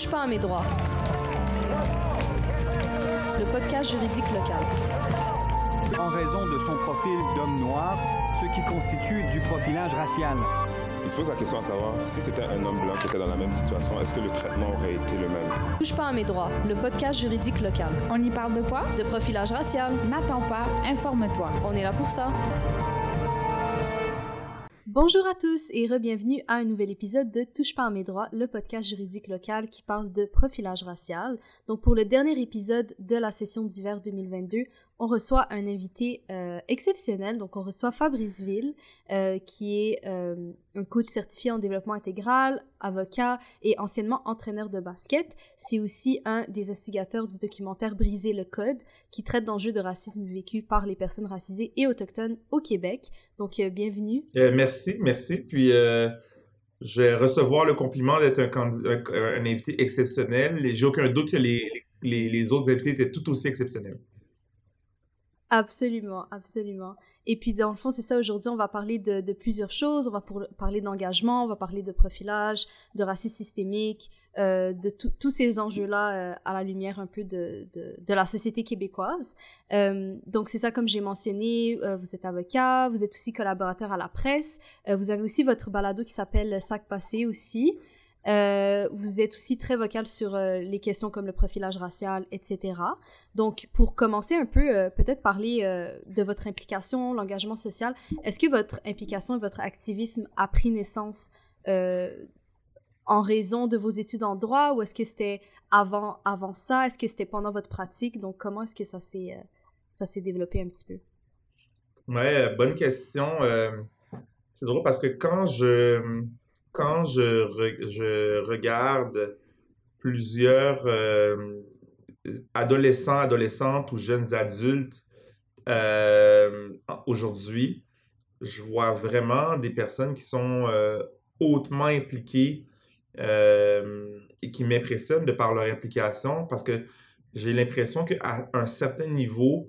touche pas à mes droits. Le podcast juridique local. En raison de son profil d'homme noir, ce qui constitue du profilage racial. Il se pose la question à savoir si c'était un homme blanc qui était dans la même situation, est-ce que le traitement aurait été le même? Touche pas à mes droits. Le podcast juridique local. On y parle de quoi? De profilage racial. N'attends pas, informe-toi. On est là pour ça. Bonjour à tous et re-bienvenue à un nouvel épisode de Touche pas à mes droits, le podcast juridique local qui parle de profilage racial. Donc pour le dernier épisode de la session d'hiver 2022, on reçoit un invité euh, exceptionnel. Donc, on reçoit Fabrice Ville, euh, qui est euh, un coach certifié en développement intégral, avocat et anciennement entraîneur de basket. C'est aussi un des instigateurs du documentaire Briser le code, qui traite d'enjeux de racisme vécu par les personnes racisées et autochtones au Québec. Donc, bienvenue. merci, merci. Puis, je vais recevoir le compliment d'être un, invité exceptionnel. J'ai aucun doute que les, les autres invités étaient tout aussi exceptionnels. Absolument, absolument. Et puis, dans le fond, c'est ça, aujourd'hui, on va parler de, plusieurs choses. On va parler d'engagement, on va parler de profilage, de racisme systémique, euh, de tous ces enjeux-là euh, à la lumière un peu de, la société québécoise. Euh, donc, c'est ça, comme j'ai mentionné, vous êtes avocat, vous êtes aussi collaborateur à la presse. Vous avez aussi votre balado qui s'appelle Sac passé aussi. Euh, vous êtes aussi très vocal sur euh, les questions comme le profilage racial, etc. Donc, pour commencer un peu, euh, peut-être parler de votre implication, l'engagement social. Est-ce que votre implication et votre activisme a pris naissance en raison de vos études en droit ou est-ce que c'était avant, avant ça? Est-ce que c'était pendant votre pratique? Donc, comment est-ce que ça s'est, ça s'est développé un petit peu? Ouais, bonne question. c'est drôle parce que quand je quand je, regarde plusieurs euh, adolescents, adolescentes ou jeunes adultes euh, aujourd'hui, je vois vraiment des personnes qui sont euh, hautement impliquées et qui m'impressionnent de par leur implication parce que j'ai l'impression qu'à un certain niveau,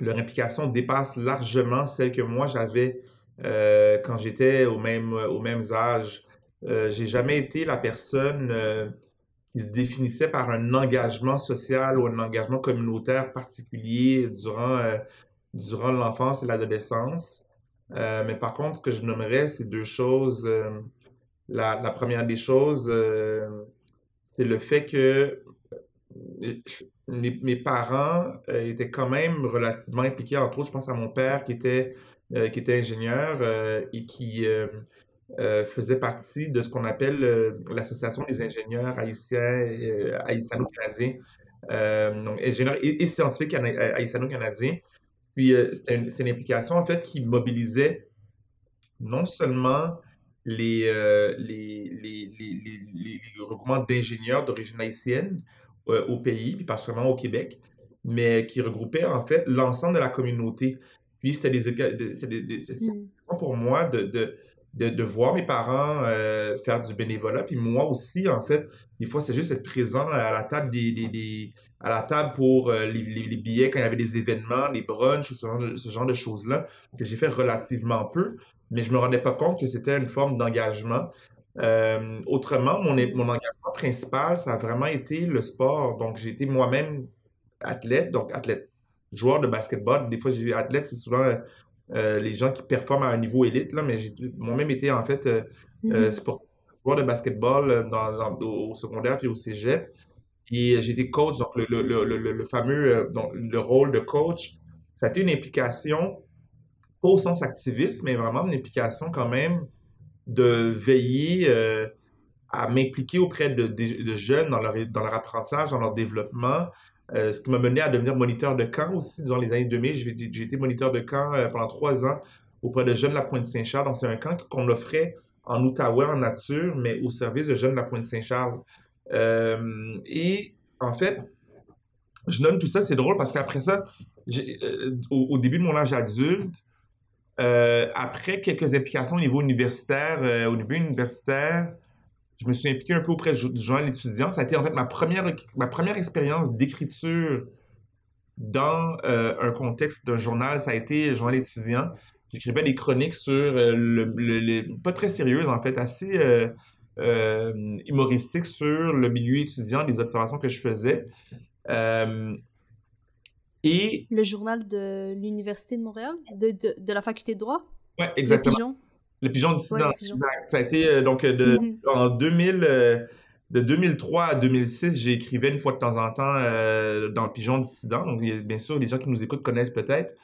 leur implication dépasse largement celle que moi j'avais euh, quand j'étais au même, au même âge. Euh, j'ai jamais été la personne euh, qui se définissait par un engagement social ou un engagement communautaire particulier durant, durant l'enfance et l'adolescence. mais par contre, ce que je nommerais, c'est deux choses. La, première des choses, c'est le fait que mes, mes parents étaient quand même relativement impliqués. Entre autres, je pense à mon père qui était qui était ingénieur euh, et qui euh, faisait partie de ce qu'on appelle l'Association des ingénieurs haïtiens et haïtiano-canadiens, donc ingénieurs et, scientifiques haïtiano-canadiens. Puis c'est une, implication en fait qui mobilisait non seulement les, les, les, les, les, regroupements d'ingénieurs d'origine haïtienne au pays, puis particulièrement au Québec, mais qui regroupait en fait l'ensemble de la communauté. Puis c'était des, mmh. pour moi de, de, de, de, voir mes parents euh, faire du bénévolat. Puis moi aussi, en fait, des fois, c'est juste être présent à la table des, des, des à la table pour euh, les, les, billets quand il y avait des événements, les brunchs, ce genre de, ce genre de choses-là, que j'ai fait relativement peu, mais je me rendais pas compte que c'était une forme d'engagement. Euh, autrement, mon, mon engagement principal, ça a vraiment été le sport. Donc, j'ai été moi-même athlète, donc athlète joueur de basketball. Des fois, j'ai vu athlète, c'est souvent euh, les gens qui performent à un niveau élite, là, mais j'ai moi-même été en fait euh, euh, mm-hmm. sportif, joueur de basketball dans, au secondaire puis au cégep. Et j'ai été coach, donc le, le, le, le fameux donc, le rôle de coach, ça a été une implication, pas au sens activiste, mais vraiment une implication quand même de veiller à m'impliquer auprès de, de, jeunes dans leur, dans leur apprentissage, dans leur développement, euh, ce qui m'a mené à devenir moniteur de camp aussi. Dans les années 2000, j'ai été moniteur de camp euh, pendant trois ans auprès de Jeunes de la Pointe-Saint-Charles. Donc, c'est un camp qu'on offrait en Outaouais, en nature, mais au service de Jeunes de la Pointe-Saint-Charles. Euh, et en fait, je donne tout ça, c'est drôle parce qu'après ça, au, début de mon âge adulte, après quelques implications au niveau universitaire, au début universitaire, je me suis impliqué un peu auprès du journal étudiant. Ça a été en fait ma première, ma première expérience d'écriture dans euh, un contexte d'un journal. Ça a été journal étudiant. J'écrivais des chroniques sur euh, le, pas très sérieuses en fait, assez euh, euh, humoristique sur le milieu étudiant, des observations que je faisais. Et... Le journal de l'Université de Montréal, de, de, de, la faculté de droit? Oui, exactement. Le Pigeon. Dissident. Ouais, Ça a été donc de, mm -hmm. en 2000 de 2003 à 2006, j'écrivais une fois de temps en temps euh, dans le Pigeon Dissident. Donc, bien sûr, les gens qui nous écoutent connaissent peut-être.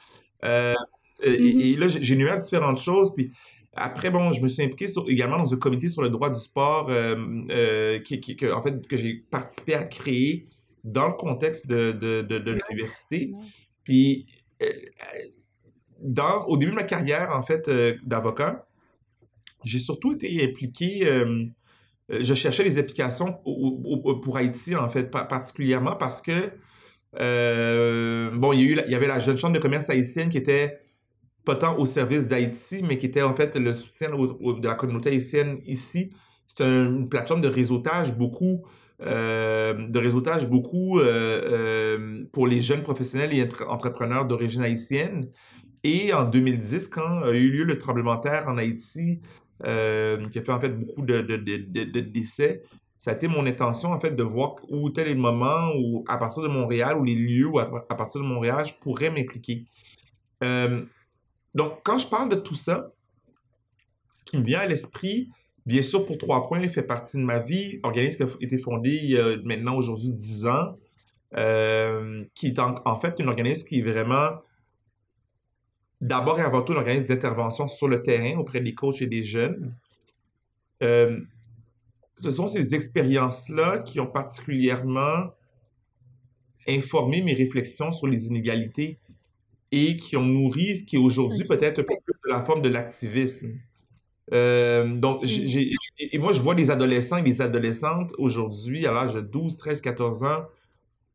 Euh, mm -hmm. et, mm-hmm. et, là, j'ai nué à différentes choses. Puis après, bon, je me suis impliqué sur, également dans un comité sur le droit du sport euh, euh qui, qui, que, en fait, que j'ai participé à créer dans le contexte de, de, de, de l'université. Puis, euh, dans, au début de ma carrière, en fait, d'avocat, j'ai surtout été impliqué euh, je cherchais les applications pour Haïti, en fait, particulièrement parce que, euh, bon, il y, avait la jeune chambre de commerce haïtienne qui était pas tant au service d'Haïti, mais qui était en fait le soutien de la communauté haïtienne ici. C'est une plateforme de réseautage beaucoup, euh, de réseautage beaucoup pour les jeunes professionnels et entrepreneurs d'origine haïtienne. Et en 2010, quand a eu lieu le tremblement de terre en Haïti, euh, qui a fait en fait beaucoup de, de, de, de, décès. Ça a été mon intention en fait de voir où étaient les moments où, à partir de Montréal, ou les lieux où à, à partir de Montréal, je pourrais m'impliquer. Euh, donc, quand je parle de tout ça, ce qui me vient à l'esprit, bien sûr, pour Trois Points, fait partie de ma vie. Organisme qui a été fondé il y a maintenant aujourd'hui 10 ans, euh, qui est en, en, fait un organisme qui est vraiment d'abord et avant tout un organisme d'intervention sur le terrain auprès des coachs et des jeunes. Euh, ce sont ces expériences-là qui ont particulièrement informé mes réflexions sur les inégalités et qui ont nourri ce qui est aujourd'hui okay. peut-être un peu plus de la forme de l'activisme. Euh, donc, j'ai, et moi, je vois des adolescents et des adolescentes aujourd'hui, à l'âge de 12, 13, 14 ans,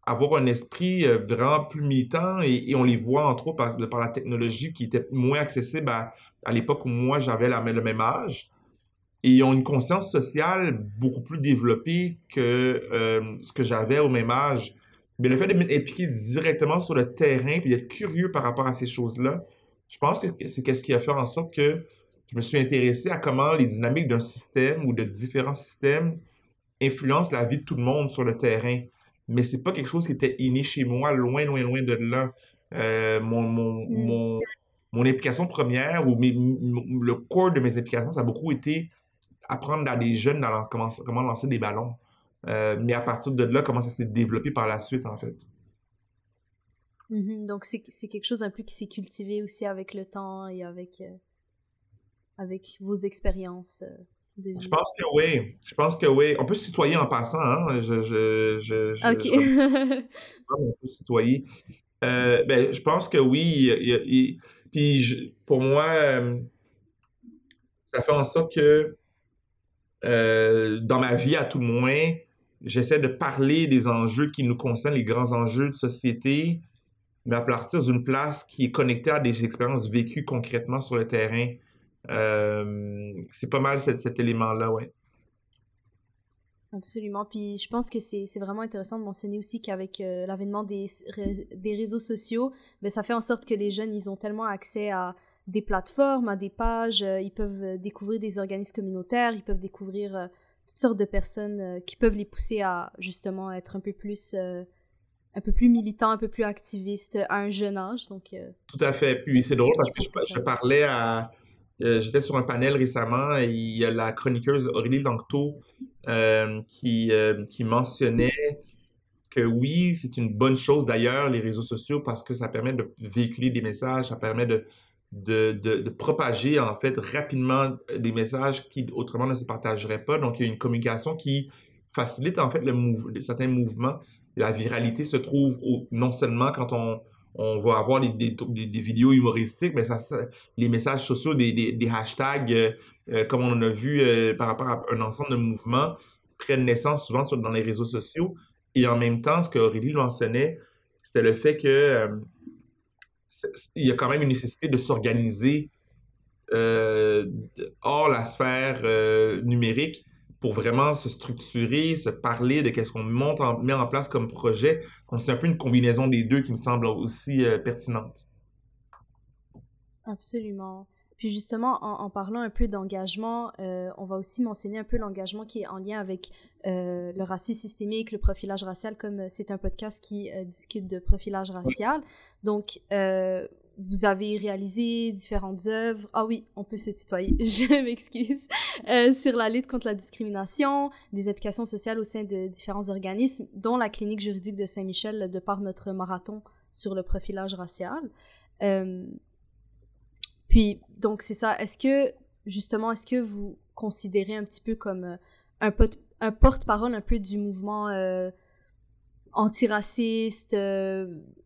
avoir un esprit euh, vraiment plus militant et, on les voit entre autres par, la technologie qui était moins accessible à, l'époque où moi j'avais le même âge. Ils ont une conscience sociale beaucoup plus développée que euh, ce que j'avais au même âge. Mais le fait de m'impliquer directement sur le terrain et d'être curieux par rapport à ces choses-là, je pense que c'est ce qui a fait en sorte que je me suis intéressé à comment les dynamiques d'un système ou de différents systèmes influencent la vie de tout le monde sur le terrain mais c'est pas quelque chose qui était inné chez moi, loin, loin, loin de là. Euh, mon, mon, mm. mon, mon, implication première ou mes, le corps de mes implications, ça a beaucoup été apprendre à des jeunes dans comment, comment lancer des ballons. Euh, mais à partir de là, comment ça s'est développé par la suite, en fait. Mm -hmm. Donc, c'est quelque chose un peu qui s'est cultivé aussi avec le temps et avec, euh, avec vos expériences. Je pense que oui. Je pense que oui. On peut se tutoyer en passant. Hein? Je, je, je, je OK. Je... on peut se tutoyer. Euh, ben, je pense que oui. Il, il, puis je, pour moi, euh, ça fait en sorte que euh, dans ma vie, à tout le moins, j'essaie de parler des enjeux qui nous concernent, les grands enjeux de société, mais à partir d'une place qui est connectée à des expériences vécues concrètement sur le terrain. Euh, c'est pas mal cet, cet élément-là, ouais. Absolument. Puis je pense que c'est vraiment intéressant de mentionner aussi qu'avec euh, l'avènement des, des réseaux sociaux, ben, ça fait en sorte que les jeunes, ils ont tellement accès à des plateformes, à des pages, euh, ils peuvent découvrir des organismes communautaires, ils peuvent découvrir euh, toutes sortes de personnes qui peuvent les pousser à justement être un peu plus un peu plus militant, un peu plus activiste à un jeune âge. Donc, Tout à fait. Puis c'est drôle parce que je, je parlais à euh, J'étais sur un panel récemment et il y a la chroniqueuse Aurélie Langto euh, qui, euh, qui mentionnait que oui, c'est une bonne chose d'ailleurs, les réseaux sociaux, parce que ça permet de véhiculer des messages, ça permet de, de, de, propager en fait rapidement des messages qui autrement ne se partageraient pas. Donc il y a une communication qui facilite en fait le mouv certains mouvements. La viralité se trouve non seulement quand on, on va avoir des, des, vidéos humoristiques, mais ça, les messages sociaux, des, hashtags, euh, euh, comme on en a vu euh, par rapport à un ensemble de mouvements, prennent naissance souvent sur, dans les réseaux sociaux. Et en même temps, ce qu'Aurélie mentionnait, c'était le fait que il y a quand même une nécessité de s'organiser hors la sphère numérique pour vraiment se structurer, se parler de qu'est-ce qu'on monte en, met en place comme projet. Donc, c'est un peu une combinaison des deux qui me semble aussi euh, pertinente. Absolument. Puis justement, en, parlant un peu d'engagement, euh, on va aussi mentionner un peu l'engagement qui est en lien avec euh, le racisme systémique, le profilage racial, comme c'est un podcast qui discute de profilage racial. Donc, vous avez réalisé différentes œuvres. Ah oui, on peut se tutoyer, je m'excuse. sur la lutte contre la discrimination, des applications sociales au sein de différents organismes, dont la clinique juridique de Saint-Michel, de par notre marathon sur le profilage racial. Euh, puis, donc, c'est ça. Est-ce que, justement, est-ce que vous considérez un petit peu comme euh, un, porte-parole un peu du mouvement euh, antiraciste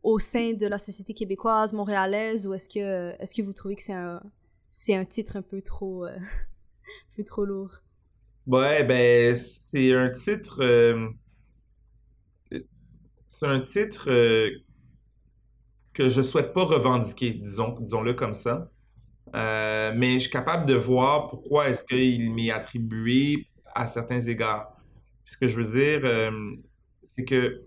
au sein de la société québécoise, montréalaise, ou est-ce que, est-ce que vous trouvez que c'est un, un titre un peu trop, un peu trop lourd? Ouais, ben, c'est un titre. c'est un titre que je souhaite pas revendiquer, disons, disons-le comme ça. Euh, mais je suis capable de voir pourquoi est-ce qu'il m'est attribué à certains égards. Ce que je veux dire, euh, c'est que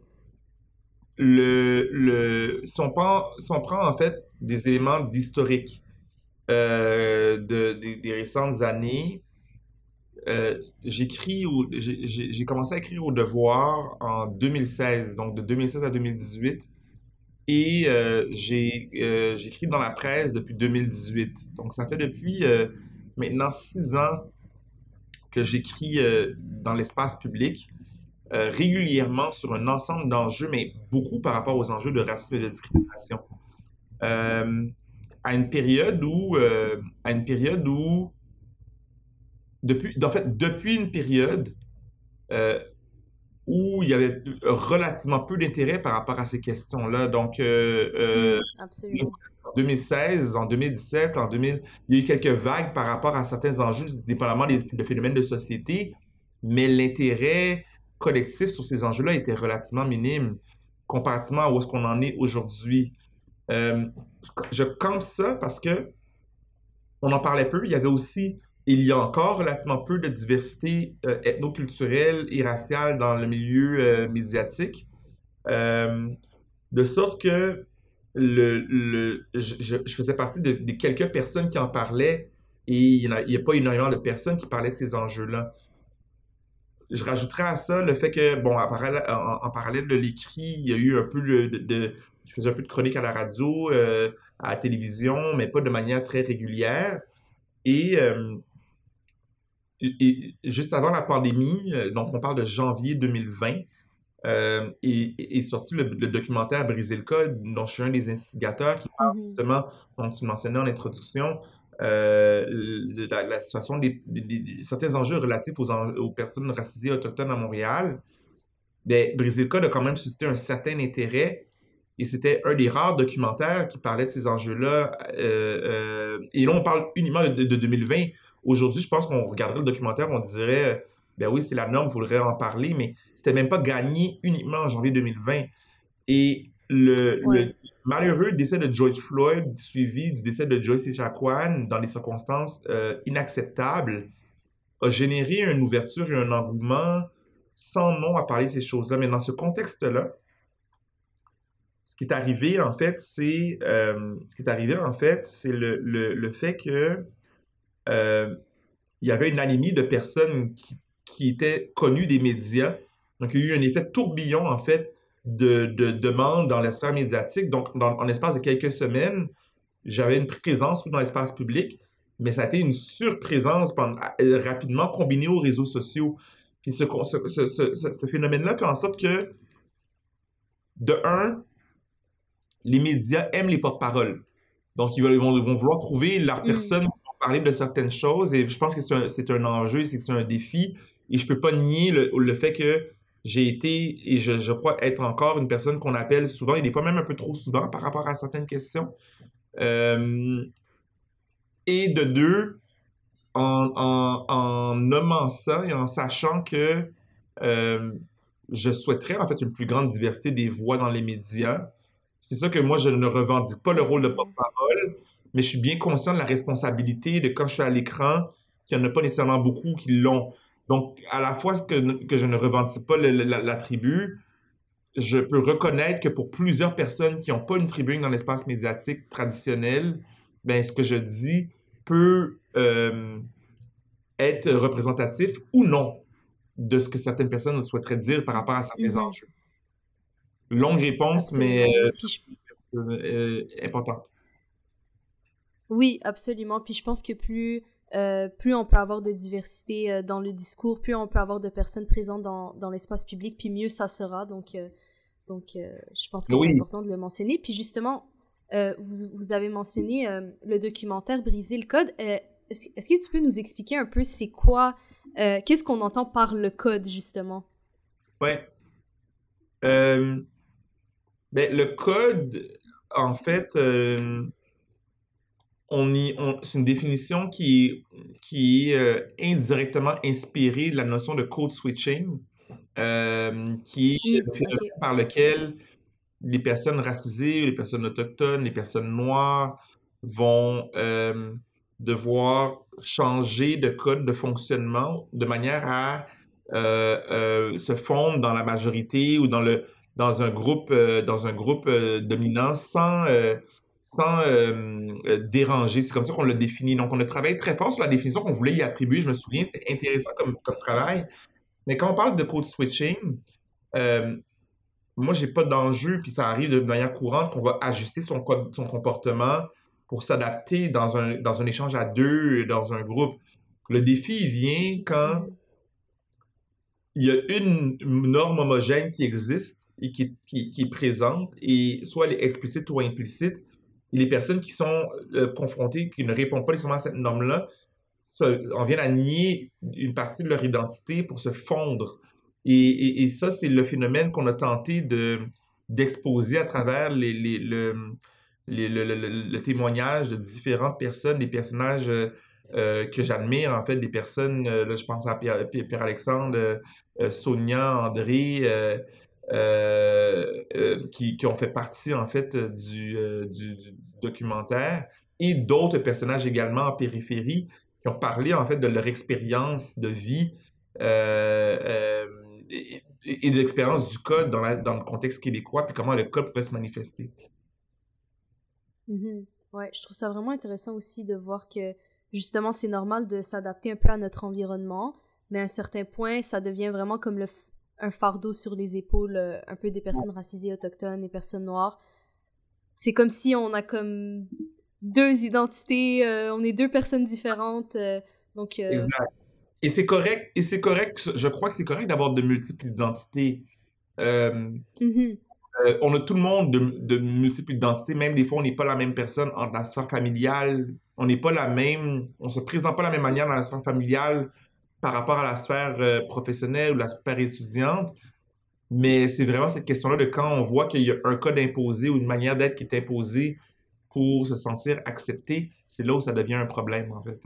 le, le, si, on prend, en fait des éléments d'historique euh, de, des récentes années, j'écris j'ai commencé à écrire au devoir en 2016, donc de 2016 à 2018. Et euh, euh, j'écris dans la presse depuis 2018. Donc, ça fait depuis euh, maintenant six ans que j'écris dans l'espace public régulièrement sur un ensemble d'enjeux, mais beaucoup par rapport aux enjeux de racisme et de discrimination. à une période où, à une période où, depuis, en fait, depuis une période où il y avait relativement peu d'intérêt par rapport à ces questions-là. Donc, euh, euh, en 2016, en 2017, en 2000, il y a eu quelques vagues par rapport à certains enjeux, dépendamment des, phénomènes de société, mais l'intérêt collectif sur ces enjeux-là était relativement minime comparativement à où est-ce qu'on en est aujourd'hui. Euh, je campe ça parce que on en parlait peu. Il y avait aussi il y a encore relativement peu de diversité euh, ethnoculturelle et raciale dans le milieu euh, médiatique. Euh, de sorte que le, je, faisais partie de, quelques personnes qui en parlaient et il n'y a, pas énormément de personnes qui parlaient de ces enjeux-là. Je rajouterais à ça le fait que, bon, en parallèle, de l'écrit, il y a eu un peu de, Je faisais un peu de chronique à la radio, à la télévision, mais pas de manière très régulière. Et et, juste avant la pandémie, euh, donc on parle de janvier 2020, euh, et, est sorti le, documentaire Briser le code, dont je suis un des instigateurs, qui parle justement, dont tu mentionnais en introduction, euh, la, situation des, certains enjeux relatifs aux, personnes racisées autochtones à Montréal. Bien, Briser le code a quand même suscité un certain intérêt. Et c'était un des rares documentaires qui parlait de ces enjeux-là. et là, on parle uniquement de, de 2020. Aujourd'hui, je pense qu'on regarderait le documentaire, on dirait, ben oui, c'est la norme, il faudrait en parler, mais c'était même pas gagné uniquement en janvier 2020. Et le, malheureux décès de Joyce Floyd, suivi du décès de Joyce Echaquan dans des circonstances euh, inacceptables, a généré une ouverture et un engouement sans nom à parler de ces choses-là. Mais dans ce contexte-là, ce qui est arrivé, en fait, c'est euh, ce en fait, c'est le, le, fait que euh, il y avait une anémie de personnes qui, qui, étaient connues des médias. Donc, il y a eu un effet tourbillon, en fait, de, de demandes dans l'espace médiatique. Donc, en l'espace de quelques semaines, j'avais une présence dans l'espace public, mais ça a été une surprésence euh, rapidement combinée aux réseaux sociaux. Puis ce, ce, ce, ce phénomène-là fait en sorte que, de un, les médias aiment les porte-paroles. Donc, ils vont, vont, vouloir trouver leur mm. personne parler de certaines choses et je pense que c'est un, un, enjeu, c'est un défi et je peux pas nier le, le fait que j'ai été et je, je, crois être encore une personne qu'on appelle souvent et des fois même un peu trop souvent par rapport à certaines questions. Euh, et de deux, en, en, nommant ça et en sachant que euh, je souhaiterais en fait une plus grande diversité des voix dans les médias. C'est ça que moi, je ne revendique pas le rôle de porte-parole, mais je suis bien conscient de la responsabilité de quand je suis à l'écran, qu'il n'y en a pas nécessairement beaucoup qui l'ont. Donc, à la fois que, que je ne revendique pas la, tribu, je peux reconnaître que pour plusieurs personnes qui n'ont pas une tribune dans l'espace médiatique traditionnel, ben, ce que je dis peut euh, être représentatif ou non de ce que certaines personnes souhaiteraient dire par rapport à certains Mhm. enjeux. Longue réponse, mais euh, je- euh, importante. Oui, absolument. Puis je pense que plus, euh, plus on peut avoir de diversité euh, dans le discours, plus on peut avoir de personnes présentes dans, dans l'espace public, puis mieux ça sera. Donc, euh, donc je pense que Oui. c'est important de le mentionner. Puis justement, vous, vous avez mentionné le documentaire Briser le code. Est-ce est-ce que tu peux nous expliquer un peu c'est quoi, qu'est-ce qu'on entend par le code, justement? Ouais. Ben, le code, en fait, euh, on y, on- c'est une définition qui, qui est euh, indirectement inspirée de la notion de code switching, euh, qui est le phénomène par lequel les personnes racisées, les personnes autochtones, les personnes noires vont euh, devoir changer de code de fonctionnement de manière à se fondre dans la majorité ou dans le dans un groupe dans un groupe dominant sans sans euh, euh, déranger. C'est comme ça qu'on l'a défini. Donc, on a travaillé très fort sur la définition qu'on voulait y attribuer. Je me souviens, c'était intéressant comme, comme travail. Mais quand on parle de code switching, euh, moi, j'ai pas d'enjeu, puis ça arrive de manière courante qu'on va ajuster son, code, son comportement pour s'adapter dans un, dans un échange à deux, dans un groupe. Le défi, vient quand il y a une norme homogène qui existe et qui, qui, qui est présente, et soit elle est explicite ou implicite, et les personnes qui sont euh, confrontées, qui ne répondent pas nécessairement à cette norme-là, en viennent à nier une partie de leur identité pour se fondre. Et, ça, c'est le phénomène qu'on a tenté de, d'exposer à travers les, le, le, le- témoignage de différentes personnes, des personnages euh, euh, que j'admire, en fait, des personnes, je pense à Pierre- Pierre- Pierre-Alexandre, Sonia, André, qui, ont fait partie, en fait, du, du documentaire, et d'autres personnages également en périphérie qui ont parlé, en fait, de leur expérience de vie euh, euh, et, et- et de l'expérience du code dans, la- dans le contexte québécois, puis comment le code pouvait se manifester. Mhm. Ouais, je trouve ça vraiment intéressant aussi de voir que justement c'est normal de s'adapter un peu à notre environnement, mais à un certain point, ça devient vraiment comme le un fardeau sur les épaules euh, un peu des personnes racisées, autochtones, des personnes noires. C'est comme si on a comme deux identités, euh, on est deux personnes différentes, euh, donc euh, Exact. Et c'est correct, et c'est correct, je crois que c'est correct d'avoir de multiples identités. Euh, on a tout le monde de, de multiples identités, même des fois, on n'est pas la même personne en la sphère familiale. On n'est pas la même, on se présente pas de la même manière dans la sphère familiale par rapport à la sphère professionnelle ou la sphère étudiante. Mais c'est vraiment cette question-là de quand on voit qu'il y a un code imposé ou une manière d'être qui est imposée pour se sentir accepté, c'est là où ça devient un problème, en fait.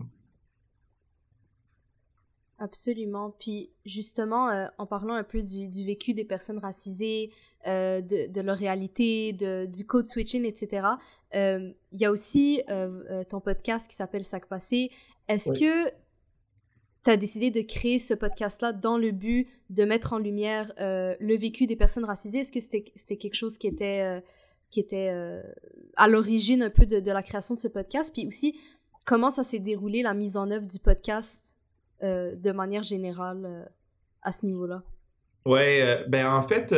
Absolument. Puis justement, euh, en parlant un peu du, du vécu des personnes racisées, euh, de, de leur réalité, de, du code switching, etc., euh, il y a aussi ton podcast qui s'appelle Sac Passé. Est-ce Oui. que tu as décidé de créer ce podcast-là dans le but de mettre en lumière euh, le vécu des personnes racisées? Est-ce que c'était quelque chose qui était, euh, qui était euh, à l'origine un peu de, de la création de ce podcast? Puis aussi, comment ça s'est déroulé, la mise en œuvre du podcast de manière générale à ce niveau-là? Ouais, ben en fait,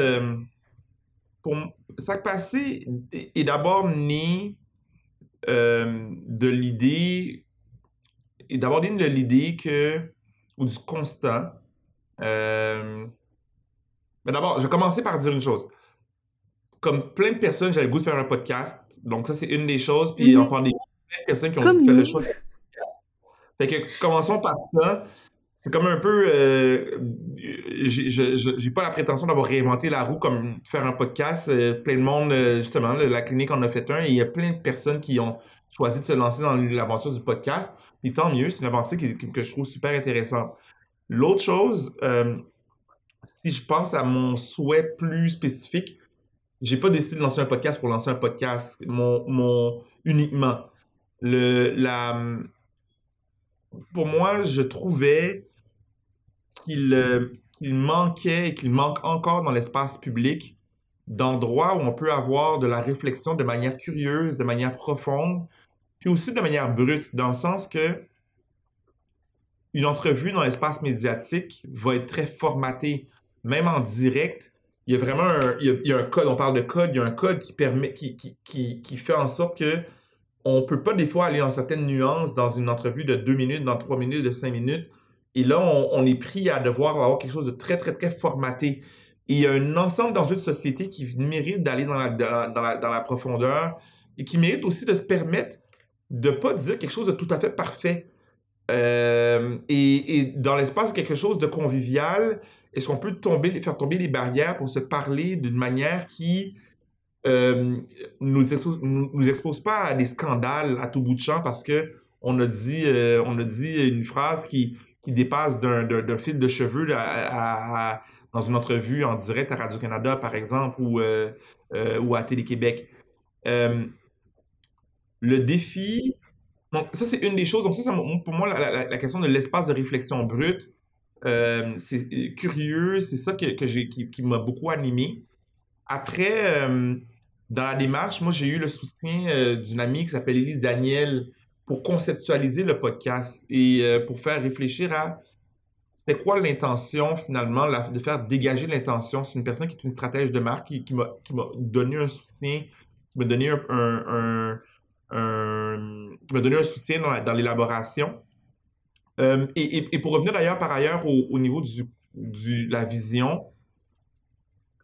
pour Sac Passé est d'abord né de l'idée, l'idée que, ou du constat. euh, ben d'abord, je vais commencer par dire une chose. Comme plein de personnes, j'avais le goût de faire un podcast. Donc, ça, c'est une des choses. Puis, Mhm. en pandémie, plein de personnes qui ont Comme fait le choix de faire un podcast. Fait que, commençons par ça. C'est comme un peu. euh, j'ai pas la prétention d'avoir réinventé la roue comme faire un podcast. Euh, plein de monde, euh, justement, la clinique en a fait un et il y a plein de personnes qui ont choisi de se lancer dans l'aventure du podcast. Puis tant mieux, c'est une aventure que je trouve super intéressante. L'autre chose, euh, si je pense à mon souhait plus spécifique, j'ai pas décidé de lancer un podcast pour lancer un podcast, mon, mon uniquement. Le, la, pour moi, je trouvais qu'il euh, qu'il manquait et qu'il manque encore dans l'espace public d'endroits où on peut avoir de la réflexion de manière curieuse, de manière profonde, puis aussi de manière brute, dans le sens que une entrevue dans l'espace médiatique va être très formatée, même en direct. Il y a vraiment un, il y a, un code, on parle de code, il y a un code qui permet, qui, qui, qui, qui fait en sorte que on peut pas des fois aller en certaines nuances dans une entrevue de deux minutes, dans trois minutes, de cinq minutes. Et là, on, est pris à devoir avoir quelque chose de très, très, très formaté. Il y a un ensemble d'enjeux de société qui mérite d'aller dans la, dans, la, dans la profondeur et qui mérite aussi de se permettre de pas dire quelque chose de tout à fait parfait. Euh, et, dans l'espace, quelque chose de convivial, est-ce qu'on peut tomber, faire tomber les barrières pour se parler d'une manière qui euh, nous, expose, nous, expose pas à des scandales à tout bout de champ parce que on a dit, euh, a dit une phrase qui, qui dépasse d'un fil de cheveux dans une entrevue en direct à Radio-Canada, par exemple, ou, ou à Télé-Québec. le défi donc, ça, c'est une des choses. Donc, ça, pour moi, la, question de l'espace de réflexion brute, euh, c'est euh, curieux, c'est ça que, que qui, qui m'a beaucoup animé. Après, euh, dans la démarche, moi, j'ai eu le soutien d'une amie qui s'appelle Elise Daniel pour conceptualiser le podcast et pour faire réfléchir à c'était quoi l'intention finalement de faire dégager l'intention? C'est une personne qui est une stratège de marque qui, qui m'a donné un soutien, qui m'a donné un qui m'a donné un soutien dans, l'élaboration. Euh, et, pour revenir d'ailleurs par ailleurs au, niveau de du, la vision,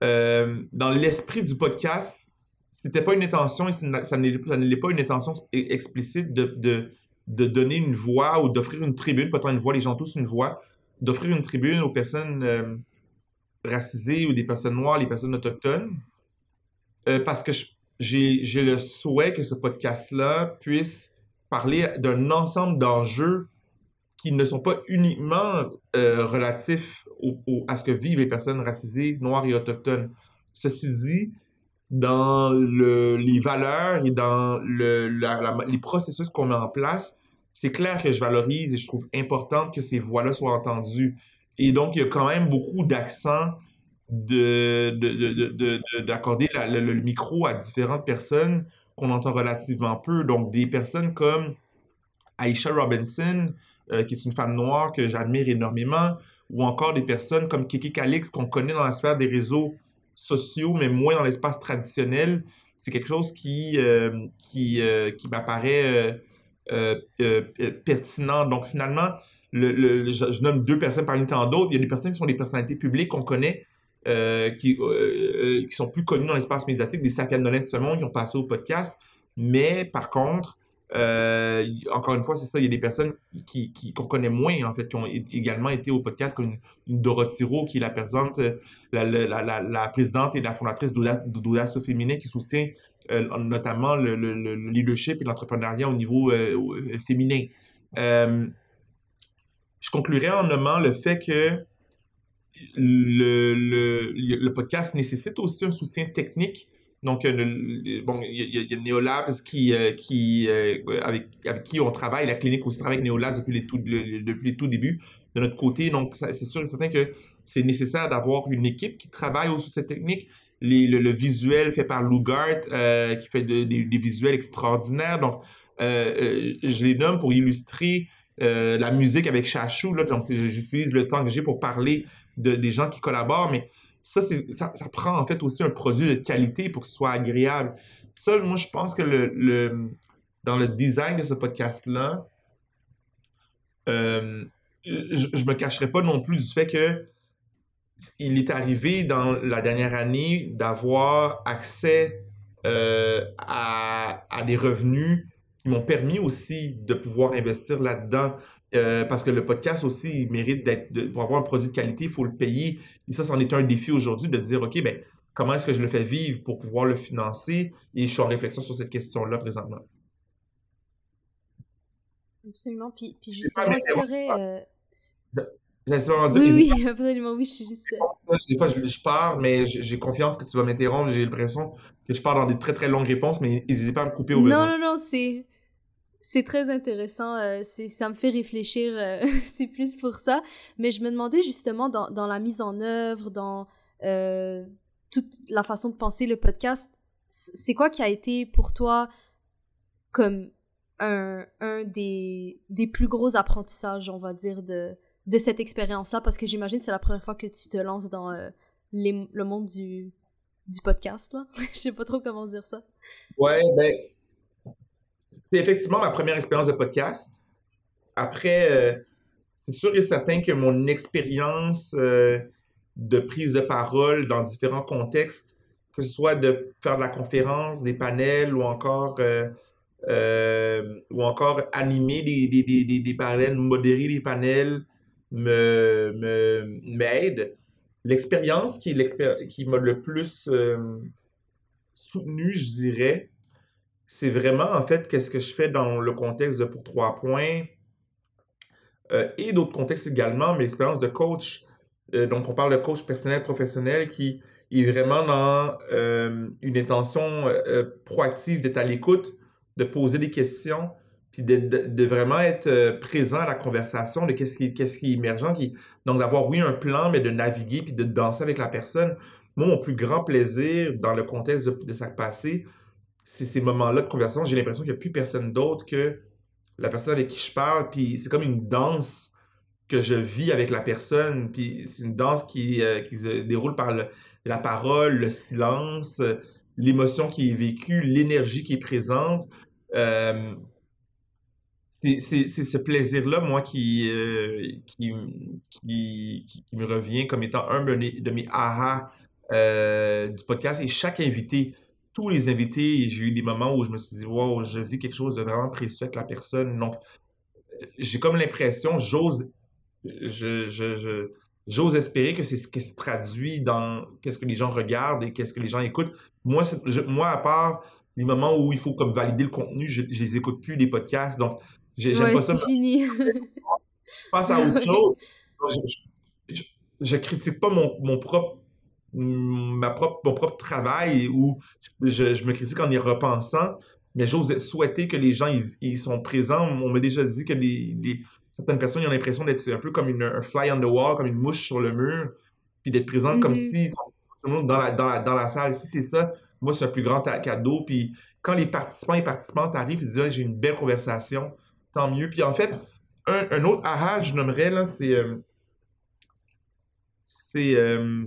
euh, dans l'esprit du podcast, c'était pas une intention, et ça n'est pas une intention explicite de, de, de donner une voix ou d'offrir une tribune, pas tant une voix, les gens tous une voix, d'offrir une tribune aux personnes euh, racisées ou des personnes noires, les personnes autochtones. parce que j'ai le souhait que ce podcast-là puisse parler d'un ensemble d'enjeux qui ne sont pas uniquement euh, relatifs à ce que vivent les personnes racisées, noires et autochtones. Ceci dit, dans le, les valeurs et dans le, les processus qu'on met en place, c'est clair que je valorise et je trouve important que ces voix-là soient entendues. Et donc, il y a quand même beaucoup d'accent d'accorder de, de, le, micro à différentes personnes qu'on entend relativement peu. Donc, des personnes comme Aisha Robinson, euh, qui est une femme noire que j'admire énormément, ou encore des personnes comme Kiki Calix, qu'on connaît dans la sphère des réseaux sociaux, mais moins dans l'espace traditionnel. C'est quelque chose qui, euh, qui, euh, qui m'apparaît pertinent. Donc, finalement, le, je, nomme deux personnes parmi tant d'autres. Il y a des personnes qui sont des personnalités publiques qu'on connaît, euh, qui, euh, euh, qui sont plus connus dans l'espace médiatique, des Safiane Nolan de ce monde qui ont passé au podcast. Mais par contre, encore une fois, c'est ça, il y a des personnes qui, qu'on connaît moins, en fait, qui ont également été au podcast, comme une, Dorothy Rowe, qui est la, présidente, la, présidente et la fondatrice d'Audace Féminin, qui soutient notamment le, le, leadership et l'entrepreneuriat au niveau féminin. je conclurai en nommant le fait que le, podcast nécessite aussi un soutien technique. Donc, bon, il y, a, Neolabs qui, euh, euh, avec, qui on travaille, la clinique aussi travaille avec Neolabs depuis les tout, depuis les tout débuts de notre côté. Donc, c'est sûr et certain que c'est nécessaire d'avoir une équipe qui travaille au-dessus de cette le, visuel fait par Lou euh, qui fait des, visuels extraordinaires. Donc, je les nomme pour illustrer la musique avec Chachou. Là, donc, j'utilise le temps que j'ai pour parler des gens qui collaborent, mais ça, ça, prend en fait aussi un produit de qualité pour que ce soit agréable. ça, moi, je pense que le, dans le design de ce podcast-là, euh, je, ne me cacherai pas non plus du fait que il est arrivé dans la dernière année d'avoir accès euh, à, à, des revenus qui m'ont permis aussi de pouvoir investir là-dedans. Euh, parce que le podcast aussi il mérite d'être, pour avoir un produit de qualité, il faut le payer. Et ça, c'en est un défi aujourd'hui de dire, OK, ben, comment est-ce que je le fais vivre pour pouvoir le financer? Et je suis en réflexion sur cette question-là présentement. Absolument. Puis, puis justement, est-ce qu'il y aurait... Euh... Oui, oui, absolument, oui, je suis juste... Des fois, je, je pars, mais j'ai confiance que tu vas m'interrompre. J'ai l'impression que je pars dans des très, très longues réponses, mais n'hésitez pas à me couper au besoin. Non, non, non, c'est c'est très intéressant, euh, ça me fait réfléchir, euh, c'est plus pour ça. Mais je me demandais justement dans, dans la mise en œuvre, dans euh, toute la façon de penser le podcast, c'est quoi qui a été pour toi comme un, un des, des plus gros apprentissages, on va dire, de, de cette expérience-là? Parce que j'imagine que c'est la première fois que tu te lances dans euh, le monde du, du podcast, là. Je sais pas trop comment dire ça. Ouais, ben, c'est effectivement ma première expérience de podcast. Après, euh, c'est sûr et certain que mon expérience euh, de prise de parole dans différents contextes, que ce soit de faire de la conférence, des panels ou encore, ou encore animer des, des, des, des, panels, modérer des panels, me, me, m'aide. L'expérience qui, qui m'a le plus soutenu, je dirais, c'est vraiment en fait qu'est-ce que je fais dans le contexte de Pour Trois Points euh, et d'autres contextes également, mais l'expérience de coach. Euh, donc, on parle de coach personnel professionnel qui est vraiment dans euh, une intention proactive d'être à l'écoute, de poser des questions, de, vraiment être présent à la conversation de qu'est-ce qui, qu'est-ce qui est émergent. Qui, donc, d'avoir, oui, un plan, mais de naviguer puis de danser avec la personne. Moi, mon plus grand plaisir dans le contexte de, de Sac Passé, c'est ces moments-là de conversation, j'ai l'impression qu'il n'y a plus personne d'autre que la personne avec qui je parle. Puis c'est comme une danse que je vis avec la personne. Puis c'est une danse qui, euh, se déroule par la parole, le silence, l'émotion qui est vécue, l'énergie qui est présente. Euh, c'est ce plaisir-là, moi, qui, euh, qui, qui, me revient comme étant un de mes aha du podcast. Et chaque invité, tous les invités, j'ai eu des moments où je me suis dit, wow, je vis quelque chose de vraiment précieux avec la personne. Donc, j'ai comme l'impression, j'ose, je, j'ose espérer que c'est ce qui se traduit dans qu'est-ce que les gens regardent et qu'est-ce que les gens écoutent. Moi, moi, à part les moments où il faut comme valider le contenu, je, je les écoute plus, les podcasts. Donc, j'aime pas ça. Fini. je passe à autre chose. Je, je, critique pas mon, mon propre ma propre, mon propre travail où je, je, me critique en y repensant, mais j'ose souhaiter que les gens ils, sont présents. On m'a déjà dit que les, les certaines personnes ont l'impression d'être un peu comme une, un fly on the wall, comme une mouche sur le mur, puis d'être présents comme mm-hmm. s'ils sont dans la, dans, la, dans la salle. Si c'est ça, moi, c'est un plus grand cadeau. Puis quand les participants et participantes arrivent et disent j'ai une belle conversation, tant mieux. Puis en fait, un, un autre aha, je nommerais, là, c'est. Euh, c'est. Euh,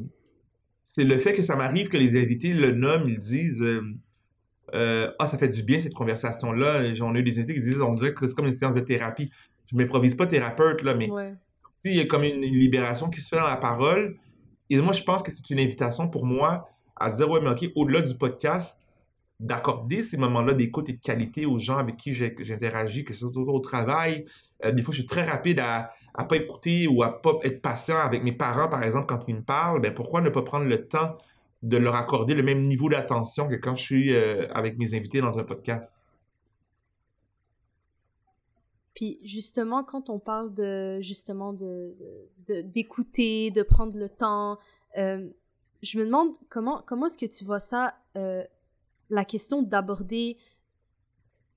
c'est le fait que ça m'arrive que les invités le nomment, ils disent euh, Ah, ça fait du bien cette conversation-là. J'en ai eu des invités qui disent On dirait que c'est comme une séance de thérapie. Je m'improvise pas thérapeute, là, mais s'il y a comme une, libération qui se fait dans la parole, et moi, je pense que c'est une invitation pour moi à dire Ouais, mais OK, au-delà du podcast, d'accorder ces moments-là d'écoute et de qualité aux gens avec qui j'interagis, que ce soit au travail. Euh, des fois, je suis très rapide à ne pas écouter ou à pas être patient avec mes parents, par exemple, quand ils me parlent. Ben, pourquoi ne pas prendre le temps de leur accorder le même niveau d'attention que quand je suis euh, avec mes invités dans un podcast? Puis justement, quand on parle de justement d'écouter, de, prendre le temps, euh, je me demande comment comment est-ce que tu vois ça la question d'aborder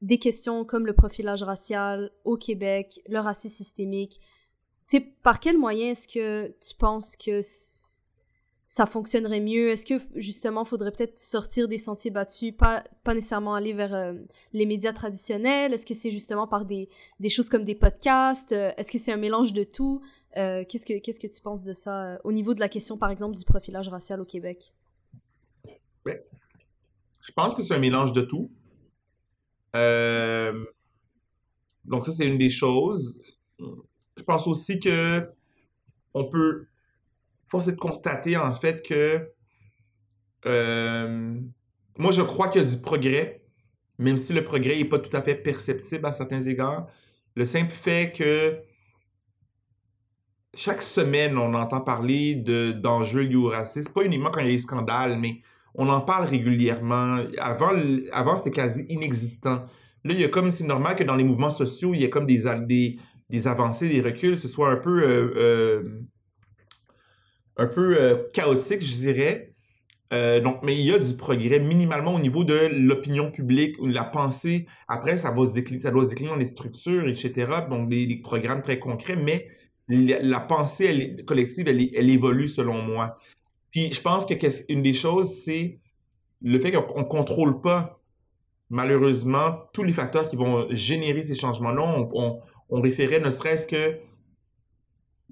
des questions comme le profilage racial au Québec, le racisme systémique. Tu par quel moyen est-ce que tu penses que ça fonctionnerait mieux? Est-ce que justement, il faudrait peut-être sortir des sentiers battus, pas, nécessairement aller vers euh, les médias traditionnels? Est-ce que c'est justement par des, choses comme des podcasts? Euh, est-ce que c'est un mélange de tout? Euh, qu'est-ce, que, qu'est-ce que tu penses de ça au niveau de la question, par exemple, du profilage racial au Québec? Ben, je pense que c'est un mélange de tout. Euh, donc ça, c'est une des choses. Je pense aussi que on peut forcer de constater en fait que euh, moi, je crois qu'il y a du progrès, même si le progrès n'est pas tout à fait perceptible à certains égards. Le simple fait que chaque semaine, on entend parler d'enjeux liés au racisme, pas uniquement quand il y a des scandales, mais on en parle régulièrement. Avant, avant c'était quasi inexistant. Là, il a comme, c'est normal que dans les mouvements sociaux, il y ait comme des, des, des avancées, des reculs, ce soit un peu, euh, euh, un peu euh, chaotique, je dirais. donc, mais il y a du progrès minimalement au niveau de l'opinion publique, ou de la pensée. Après, ça, va se décliner, ça doit se décliner dans les structures, etc. Donc, des, programmes très concrets, mais la, pensée collective, elle, évolue selon moi. Puis je pense que une des choses, c'est le fait qu'on ne contrôle pas malheureusement, tous les facteurs qui vont générer ces changements-là, on, on, on référait ne serait-ce que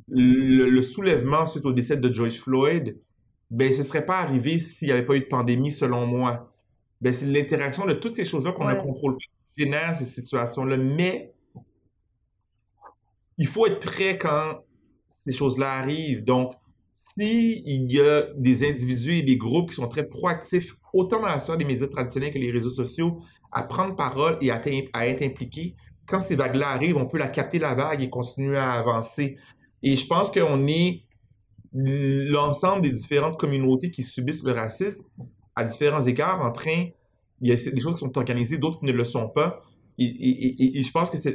le, le, soulèvement suite au décès de George Floyd, ben, ce serait pas arrivé s'il n'y avait pas eu de pandémie, selon moi. Ben, c'est l'interaction de toutes ces choses-là qu'on ne contrôle pas qui génère ces situations-là. Mais il faut être prêt quand ces choses-là arrivent. Donc, s'il y a des individus et des groupes qui sont très proactifs, autant dans la sphère des médias traditionnels que les réseaux sociaux, à prendre parole et à, être impliqués, quand ces vagues-là arrivent, on peut la capter la vague et continuer à avancer. Et je pense qu'on est l'ensemble des différentes communautés qui subissent le racisme à différents égards en train, il y a des choses qui sont organisées, d'autres qui ne le sont pas. Et, je pense que cette,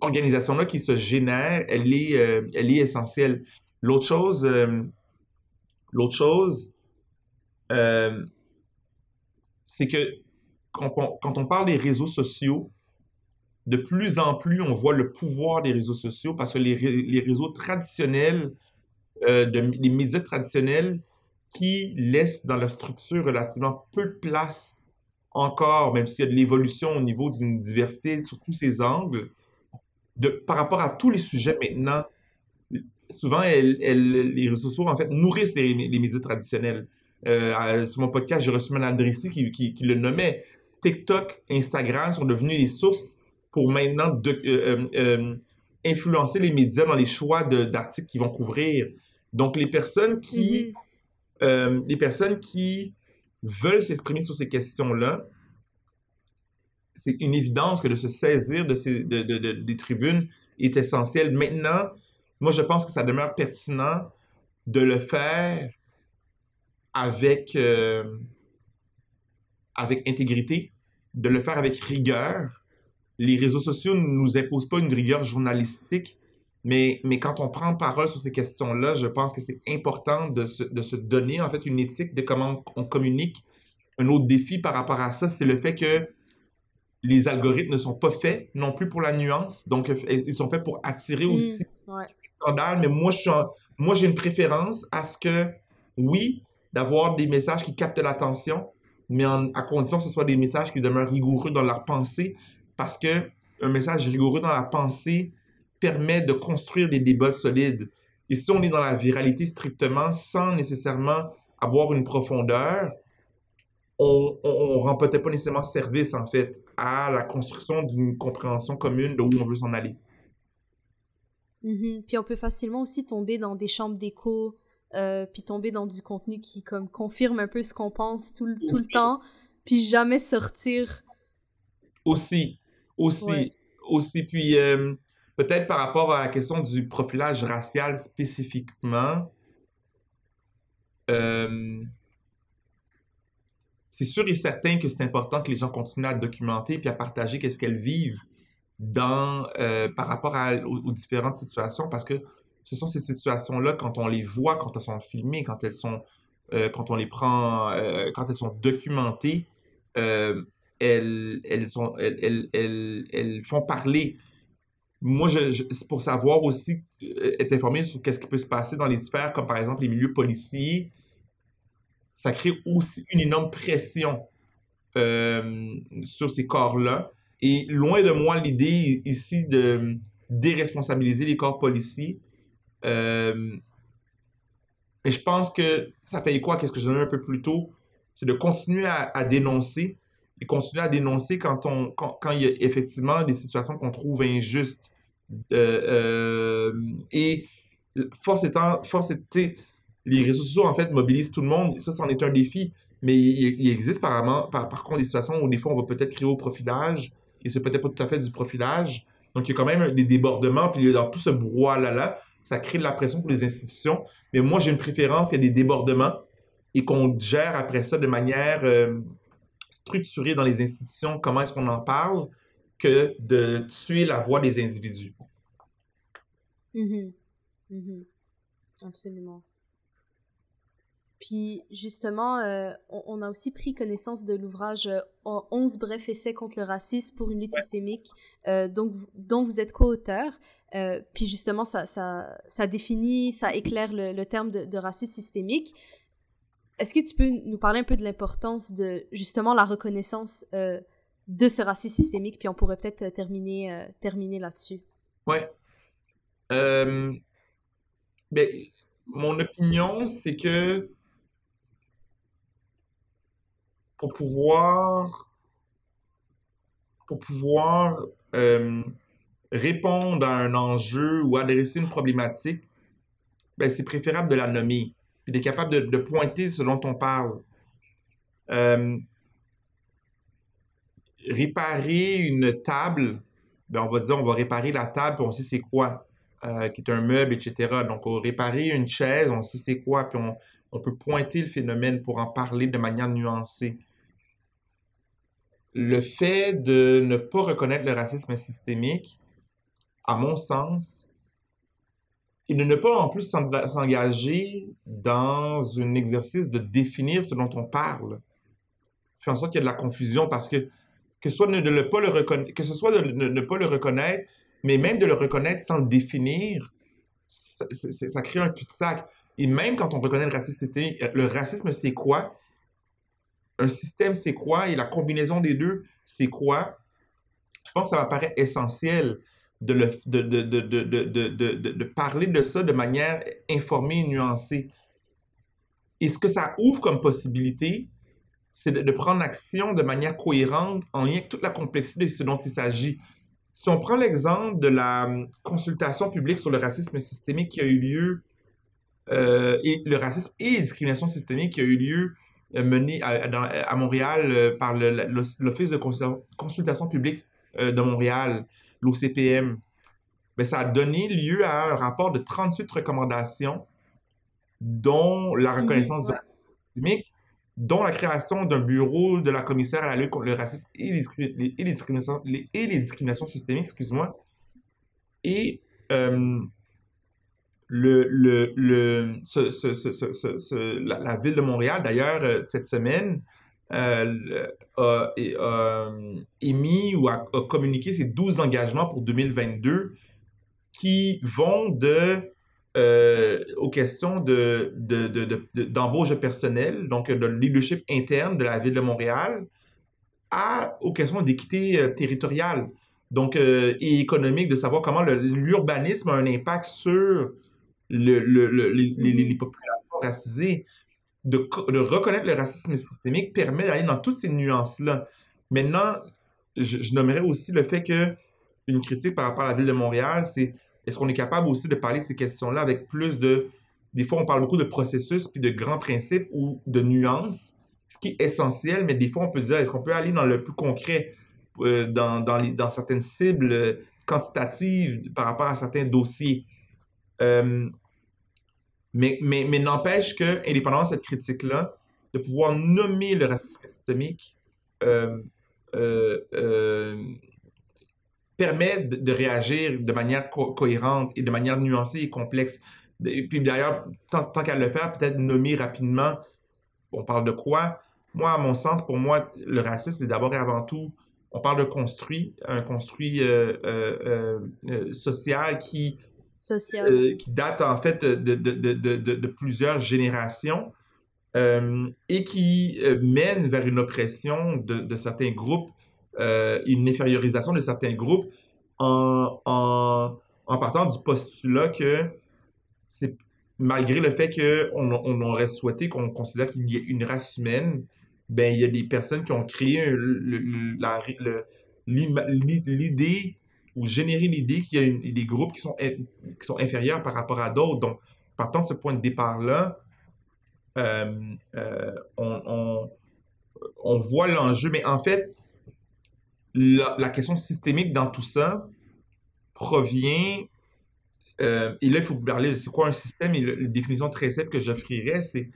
organisation-là qui se génère, elle est, euh, elle est essentielle. L'autre chose, euh, l'autre chose, euh, c'est que quand on, parle des réseaux sociaux, de plus en plus, on voit le pouvoir des réseaux sociaux parce que les, réseaux traditionnels, euh, les médias traditionnels, qui laissent dans leur structure relativement peu de place encore, même s'il y a de l'évolution au niveau d'une diversité sur tous ces angles, par rapport à tous les sujets maintenant, souvent, elle, les réseaux sociaux, en fait, nourrissent les, les médias traditionnels. Euh, sur mon podcast, j'ai reçu Manal Drissi qui, qui, qui, le nommait. TikTok, Instagram sont devenus les sources pour maintenant de, euh, euh, euh, influencer les médias dans les choix d'articles qu'ils vont couvrir. Donc, les personnes qui, mm-hmm. les personnes qui veulent s'exprimer sur ces questions-là, c'est une évidence que de se saisir de ces, de, de, des tribunes est essentiel. Maintenant, moi, je pense que ça demeure pertinent de le faire avec, avec intégrité, de le faire avec rigueur, les réseaux sociaux ne nous imposent pas une rigueur journalistique, mais, mais quand on prend parole sur ces questions-là, je pense que c'est important de se, de se, donner en fait une éthique de comment on, communique. Un autre défi par rapport à ça, c'est le fait que les algorithmes ne sont pas faits non plus pour la nuance, donc ils sont faits pour attirer mmh, aussi ouais. Mais moi, moi, j'ai une préférence à ce que, oui, d'avoir des messages qui captent l'attention, mais à condition que ce soit des messages qui demeurent rigoureux dans leur pensée, parce que un message rigoureux dans la pensée permet de construire des débats solides. Et si on est dans la viralité strictement, sans nécessairement avoir une profondeur, on ne rend peut-être pas nécessairement service, en fait, à la construction d'une compréhension commune de où on veut s'en aller. Mm-hmm. Puis on peut facilement aussi tomber dans des chambres d'écho, euh, puis tomber dans du contenu qui comme confirme un peu ce qu'on pense tout, tout le temps, puis jamais sortir. Aussi, aussi, aussi. Puis euh, peut-être par rapport à la question du profilage racial spécifiquement, euh, c'est sûr et certain que c'est important que les gens continuent à documenter puis à partager qu'est-ce qu'elles vivent euh, par rapport aux, différentes situations parce que ce sont ces situations-là, quand on les voit, quand elles sont filmées, quand elles sont, quand on les prend, quand être sont documentées, elles, elles, sont, elles, elles, elles, font parler. Moi, je, c'est pour savoir aussi, euh, être informé sur qu'est-ce qui peut se passer dans les sphères, comme par exemple les milieux policiers, ça crée aussi une énorme pression euh, sur ces corps-là. Et loin de moi l'idée ici de déresponsabiliser les corps policiers. Euh, et je pense que ça fait quoi qu'est-ce que je disais un peu plus tôt, c'est de continuer à, à dénoncer, et continuer à dénoncer quand, on, quand, quand il y a effectivement des situations qu'on trouve injustes. Euh, euh, et force étant, force était, les réseaux sociaux en fait mobilisent tout le monde. Ça, c'en est un défi. Mais il, existe par, par, par, contre des situations où des fois on va peut-être créer au profilage et c'est peut-être pas tout à fait du profilage. Donc il y a quand même des débordements. Puis dans tout ce brouhaha-là, ça crée de la pression pour les institutions. Mais moi, j'ai une préférence qu'il y ait des débordements et qu'on gère après ça de manière euh, structuré dans les institutions, comment est-ce qu'on en parle, que de tuer la voix des individus. Mm-hmm. Mm-hmm. Absolument. Puis justement, euh, on, a aussi pris connaissance de l'ouvrage 11 euh, brefs essais contre le racisme pour une lutte systémique, euh, donc, dont vous êtes co-auteur. puis justement, ça, ça, ça, définit, ça éclaire le, le terme de, de, racisme systémique. est-ce que tu peux nous parler un peu de l'importance de justement la reconnaissance de ce racisme systémique, puis on pourrait peut-être terminer, terminer là-dessus. Ouais. Euh, ben, mon opinion, c'est que pour pouvoir, pour pouvoir euh, répondre à un enjeu ou adresser une problématique, ben, c'est préférable de la nommer, puis d'être capable de, pointer ce dont on parle. Euh, réparer une table, ben, on va dire on va réparer la table, puis on sait c'est quoi, euh, qui est un meuble, etc. Donc, on réparer une chaise, on sait c'est quoi, puis on, on peut pointer le phénomène pour en parler de manière nuancée. Le fait de ne pas reconnaître le racisme systémique, à mon sens, et de ne pas en plus s'en- s'engager dans un exercice de définir ce dont on parle, fait en sorte qu'il y a de la confusion parce que que ce soit de ne pas le reconnaître, que ce soit de ne, pas le reconnaître, mais même de le reconnaître sans le définir, ça, ça crée un cul-de-sac. Et même quand on reconnaît le racisme systémique, euh, le racisme c'est quoi? Un système c'est quoi? Et la combinaison des deux c'est quoi? Je pense que ça m'apparaît essentiel de, le, de, de, de, de, de, de, de- de- de parler de ça de manière informée et nuancée. Et ce que ça ouvre comme possibilité, c'est de, prendre action de manière cohérente en lien avec toute la complexité de ce dont il s'agit. Si on prend l'exemple de la hum, consultation publique sur le racisme systémique qui a eu lieu, euh, et le racisme et les discriminations systémiques qui a eu lieu menée à, dans- à Montréal euh, par l'Office de consulta- consultation publique euh, de Montréal, l'OCPM, ben, ça a donné lieu à un rapport de 38 recommandations, dont la reconnaissance du racisme systémique, dont la création d'un bureau de la commissaire à la lutte contre le racisme et les, les- et les discriminations, les- et les discriminations systémiques, excuse-moi. Et euh, le, le, le, ce- ce- ce- la, la ville de Montréal, d'ailleurs, euh, cette semaine, euh, a, a émis ou a, communiqué ses 12 engagements pour 2022 qui vont de euh, aux questions de, de, de, de- d'embauche personnelle, donc de leadership interne de la ville de Montréal, à, aux questions d'équité euh, territoriale. Donc, euh, et économique, de savoir comment l'urbanisme a un impact sur le, le- le- les, les- les populations racisées. De, de reconnaître le racisme systémique permet d'aller dans toutes ces nuances-là. Maintenant, je, je nommerais aussi le fait que une critique par rapport à la ville de Montréal, c'est est-ce qu'on est capable aussi de parler de ces questions-là avec plus de... Des fois, on parle beaucoup de processus puis de grands principes ou de nuances, ce qui est essentiel, mais des fois, on peut dire, est-ce qu'on peut aller dans le plus concret, euh, dans, dans, les- dans certaines cibles euh, quantitatives par rapport à certains dossiers? Euh, mais mais, mais n'empêche que, indépendamment de cette critique-là, de pouvoir nommer le racisme systémique euh, euh, euh, permet de, réagir de manière co- cohérente et de manière nuancée et complexe. Et puis d'ailleurs, tant, tant qu'à le faire, peut-être nommer rapidement, on parle de quoi? Moi, à mon sens, pour moi, le racisme, c'est d'abord et avant tout, on parle de construit, un construit social qui. Euh, qui date en fait de, de, de, de, plusieurs générations euh, et qui euh, mène vers une oppression de, certains groupes, une infériorisation de certains groupes en, en, partant du postulat que c'est malgré le fait qu'on on aurait souhaité qu'on considère qu'il y ait une race humaine, ben il y a des personnes qui ont créé l'idée ou générer l'idée qu'il y a des groupes qui sont, qui sont inférieurs par rapport à d'autres. Donc, partant de ce point de départ-là, euh, euh, on, on- on voit l'enjeu. Mais en fait, la, la question systémique dans tout ça provient. euh, et là, il faut parler de c'est quoi un système. Et le- la définition très simple que j'offrirais, c'est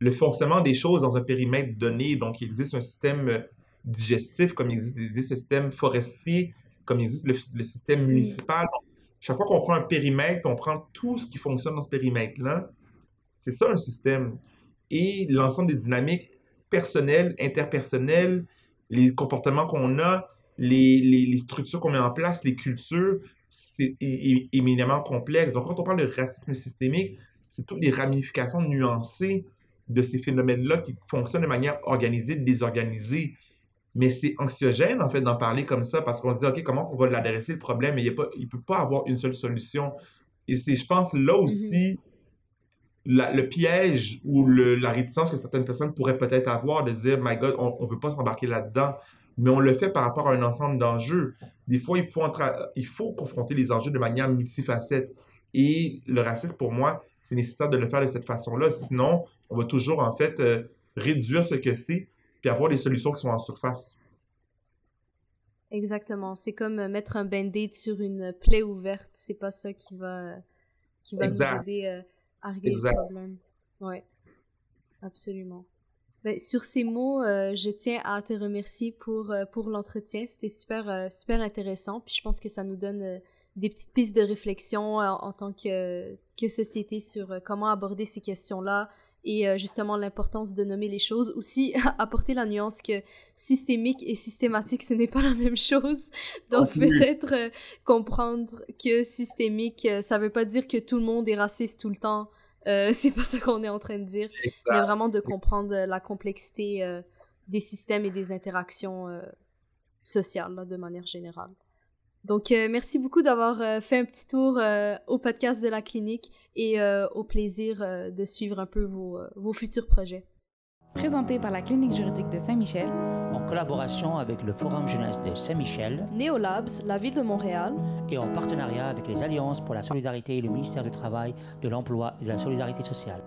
le fonctionnement des choses dans un périmètre donné. Donc, il existe un système digestif, comme il existe, il existe un système forestier, comme il existe le, le système municipal. Donc, chaque fois qu'on prend un périmètre, on prend tout ce qui fonctionne dans ce périmètre-là, c'est ça un système. Et l'ensemble des dynamiques personnelles, interpersonnelles, les comportements qu'on a, les, les- structures qu'on met en place, les cultures, c'est éminemment complexe. Donc, quand on parle de racisme systémique, c'est toutes les ramifications nuancées de ces phénomènes-là qui fonctionnent de manière organisée, désorganisée. Mais c'est anxiogène, en fait, d'en parler comme ça parce qu'on se dit, OK, comment on va l'adresser, le problème? Mais il ne peut pas avoir une seule solution. Et c'est, je pense, là Mhm. aussi la- le piège ou le- la réticence que certaines personnes pourraient peut-être avoir de dire, My God, on ne veut pas s'embarquer là-dedans. Mais on le fait par rapport à un ensemble d'enjeux. Des fois, il faut, il faut confronter les enjeux de manière multifacette. Et le racisme, pour moi, c'est nécessaire de le faire de cette façon-là. Sinon, on va toujours, en fait, euh, réduire ce que c'est puis avoir des solutions qui sont en surface. Exactement. C'est comme euh, mettre un band-aid sur une plaie ouverte. C'est pas ça qui va, qui va nous aider euh, à régler Exact. le problème. Ouais, absolument. Ben, sur ces mots, euh, je tiens à te remercier pour, euh, pour l'entretien. C'était super, super intéressant. Puis je pense que ça nous donne des petites pistes de réflexion euh, en tant que, que société sur comment aborder ces questions-là et euh, justement l'importance de nommer les choses. Aussi, apporter la nuance que systémique et systématique, ce n'est pas la même chose. Donc peut-être euh, comprendre que systémique, euh, ça veut pas dire que tout le monde est raciste tout le temps. Euh, c'est pas ça qu'on est en train de dire mais vraiment de comprendre la complexité euh, des systèmes et des interactions euh, sociales là, de manière générale. Donc, euh, merci beaucoup d'avoir euh, fait un petit tour euh, au podcast de la clinique et euh, au plaisir euh, de suivre un peu vos, euh, vos futurs projets. Présenté par la clinique juridique de Saint-Michel, en collaboration avec le Forum Jeunesse de Saint-Michel Neolabs, la ville de Montréal, et en partenariat avec les Alliances pour la solidarité et le ministère du Travail, de l'Emploi et de la Solidarité sociale.